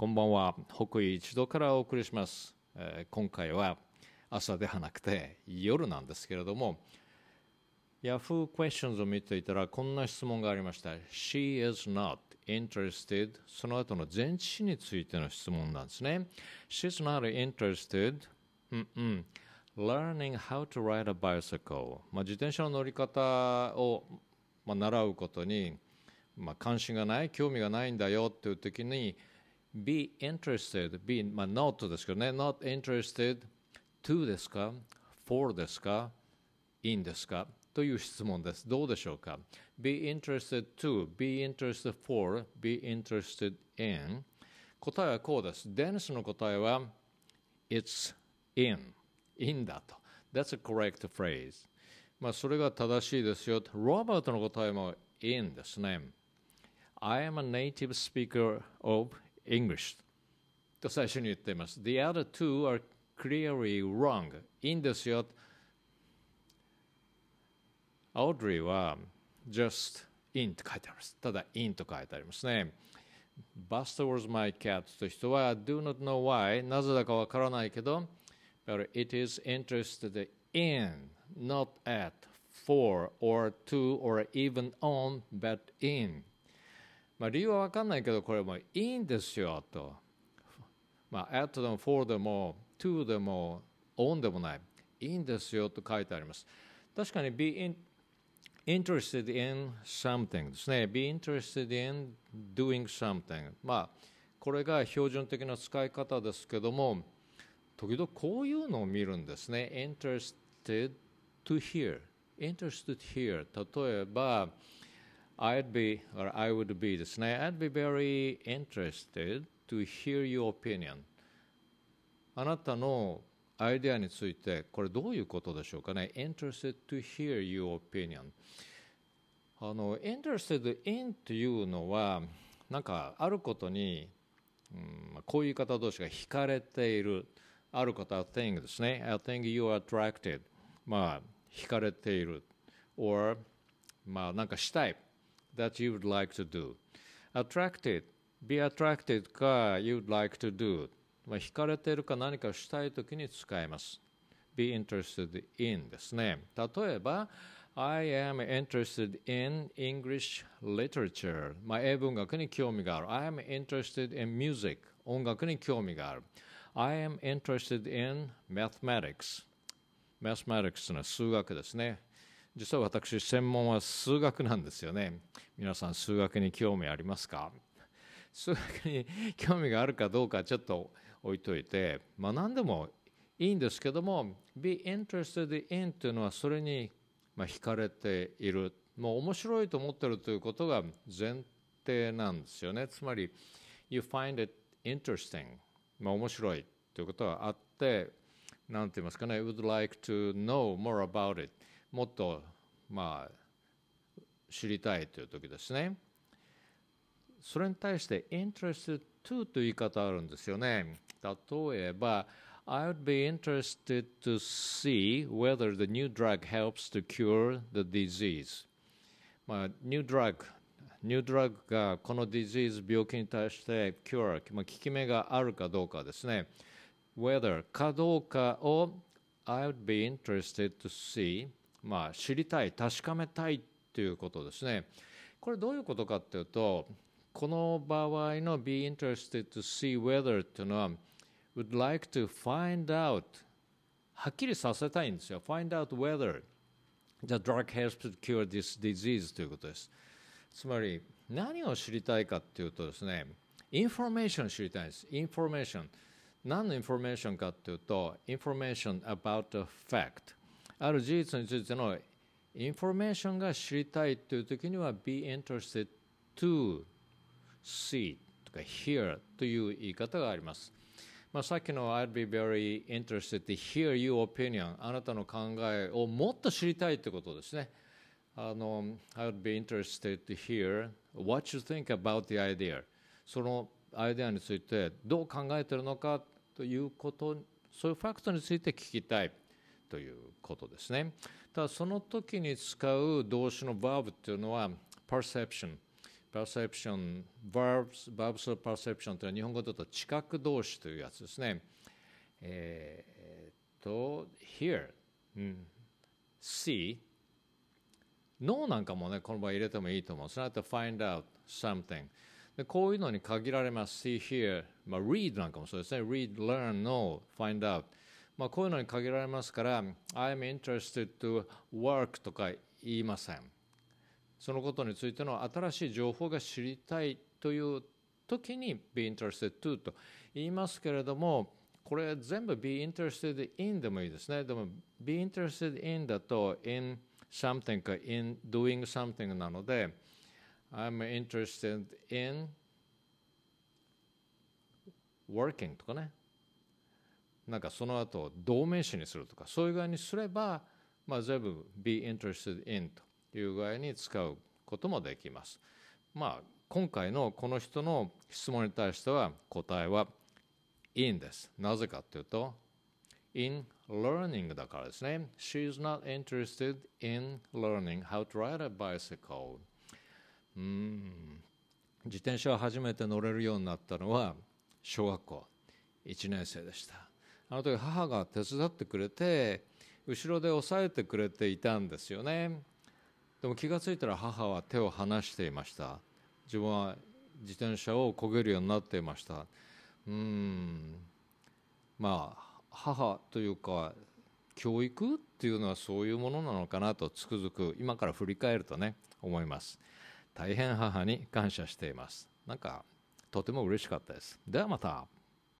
こんばんは。北緯一度からお送りします、えー、今回は朝ではなくて夜なんですけれども Yahoo Questions を見ていたらこんな質問がありました。She is not interested その後の前置詞についての質問なんですね。She's not interested うんうん。Learning how to ride a bicycle、まあ、自転車の乗り方を、まあ、習うことに、まあ、関心がない興味がないんだよっていう時に be interested, be, まあ、not ですけどね、not interested to ですか for ですか in ですかという質問です。どうでしょうか ?be interested to, be interested for, be interested in 答えはこうです。デニスの答えは it's in, in だと。That's a correct phrase. まあそれが正しいですよ。ロバートの答えも in ですね。I am a native speaker of English と最初に言っています。The other two are clearly wrong. いいんですよ。Audrey は just in と書いてあります。ただ in と書いてありますね。Buster was my cat という人は do not know why なぜだかわからないけど but it is interested in not at for or to or even on but in まあ、理由は分かんないけどこれもいいんですよと、まあ、at でも for でも to でも on でもないいいんですよと書いてあります確かに be in, interested in something ですね be interested in doing something まあこれが標準的な使い方ですけども時々こういうのを見るんですね interested to hear interested here 例えば I'd be, or I would be ですね。I'd be very interested to hear your opinion. あなたのアイデアについて、これどういうことでしょうかね。interested to hear your opinion. あの、interested in というのは、なんかあることに、うん、こういう方同士が惹かれている。あることは thing ですね。I think you are attracted. まあ、惹かれている。or まあ、なんかしたい。that you would like to do. attracted, be attracted か you'd like to do. まあ、惹かれているか何かしたいときに使います。be interested in ですね。例えば、I am interested in English literature. まあ、英文学に興味がある。I am interested in music. 音楽に興味がある。I am interested in mathematics. mathematics というのは数学ですね。 実は私専門は数学なんですよね。皆さん数学に興味ありますか？数学に興味があるかどうかちょっと置いといてまあ何でもいいんですけども be interested in というのはそれにまあ惹かれている。もう面白いと思ってるということが前提なんですよね。つまり you find it interesting まあ面白いということがあって何て言いますかね？would like to know more about it もっとまあ知りたいという時ですねそれに対して interested to という言い方あるんですよね例えば I would be interested to see whether the new drug helps to cure the disease まあ new drug ニュードラッグがこのディジーズ病気に対して cure、まあ、効き目があるかどうかですね whether かどうかを I would be interested to see まあ、知りたい確かめたいということですね。これどういうことかっていうとこの場合の be interested to see whether っていうのは would like to find out はっきりさせたいんですよ。find out whether the drug helps to cure this disease ということです。つまり何を知りたいかっていうとですねインフォメーション知りたいんです。インフォメーション何のインフォメーションかっていうと information about a fact ある事実についてのインフォメーションが知りたいという時には be interested to see とか hear という言い方があります。まあ、さっきの I'd be very interested to hear your opinion あなたの考えをもっと知りたいということですね。あの I'd be interested to hear what you think about the idea そのアイデアについてどう考えているのかということそういうファクトについて聞きたいということですね。ただその時に使う動詞の verb っていうのは perception perception verbs verbs of perception というのは日本語だと知覚動詞というやつですねえー、と hear、うん、see 脳なんかもねこの場合入れてもいいと思うそれだと find out something でこういうのに限られます see here、まあ、read なんかもそうですね read learn know find out まあ、こういうのに限られますから I'm interested to work とか言いませんそのことについての新しい情報が知りたいという時に be interested to と言いますけれどもこれ全部 be interested in でもいいですねでも be interested in だと in something か in doing something なので I'm interested in working とかねなんかその後動名詞にするとかそういう具合にすれば、まあ、全部 be interested in という具合に使うこともできます。まあ今回のこの人の質問に対しては答えは in です。なぜかというと in learning だからですね。She is not interested in learning how to ride a bicycle. うん自転車を初めて乗れるようになったのは小学校1年生でした。あの時母が手伝ってくれて後ろで押さえてくれていたんですよね。でも気が付いたら母は手を離していました。自分は自転車をこげるようになっていました。うん。まあ母というか教育っていうのはそういうものなのかなとつくづく今から振り返るとね思います。大変母に感謝しています。なんかとても嬉しかったです。ではまた。